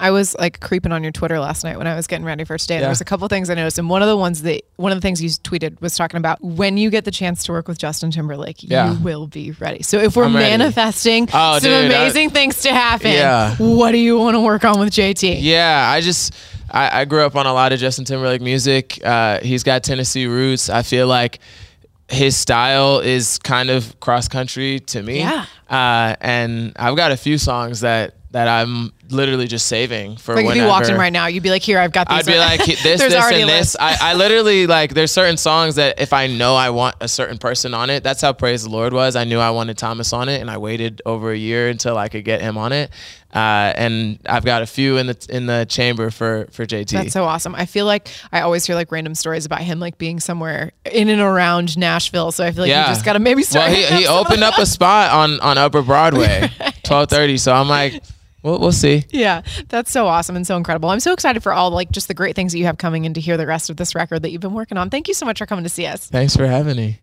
I was like creeping on your Twitter last night when I was getting ready for today. Yeah. There was a couple things I noticed, and one of the ones that one of the things you tweeted was talking about when you get the chance to work with Justin Timberlake, Yeah. you will be ready. So if we're I'm manifesting Oh, some dude, I- amazing things to happen, Yeah. what do you want to work on with JT? Yeah, I just I, I grew up on a lot of Justin Timberlake music. Uh, he's got Tennessee roots. I feel like his style is kind of cross country to me. Yeah. Uh, and I've got a few songs that that I'm literally just saving for Like if you walked in right now, you'd be like, "Here, I've got these." I'd be like this, this, and this. I, I literally like. There's certain songs that if I know I want a certain person on it, that's how Praise the Lord was. I knew I wanted Thomas on it, and I waited over a year until I could get him on it. Uh, and I've got a few in the in the chamber for for JT. That's so awesome. I feel like I always hear like random stories about him like being somewhere in and around Nashville. So I feel like Yeah. you just got to maybe start. well, he, he up opened up a spot on on Upper Broadway, twelve thirty. So I'm like, we'll we'll see. Yeah, that's so awesome and so incredible. I'm so excited for all like just the great things that you have coming in to hear the rest of this record that you've been working on. Thank you so much for coming to see us. Thanks for having me.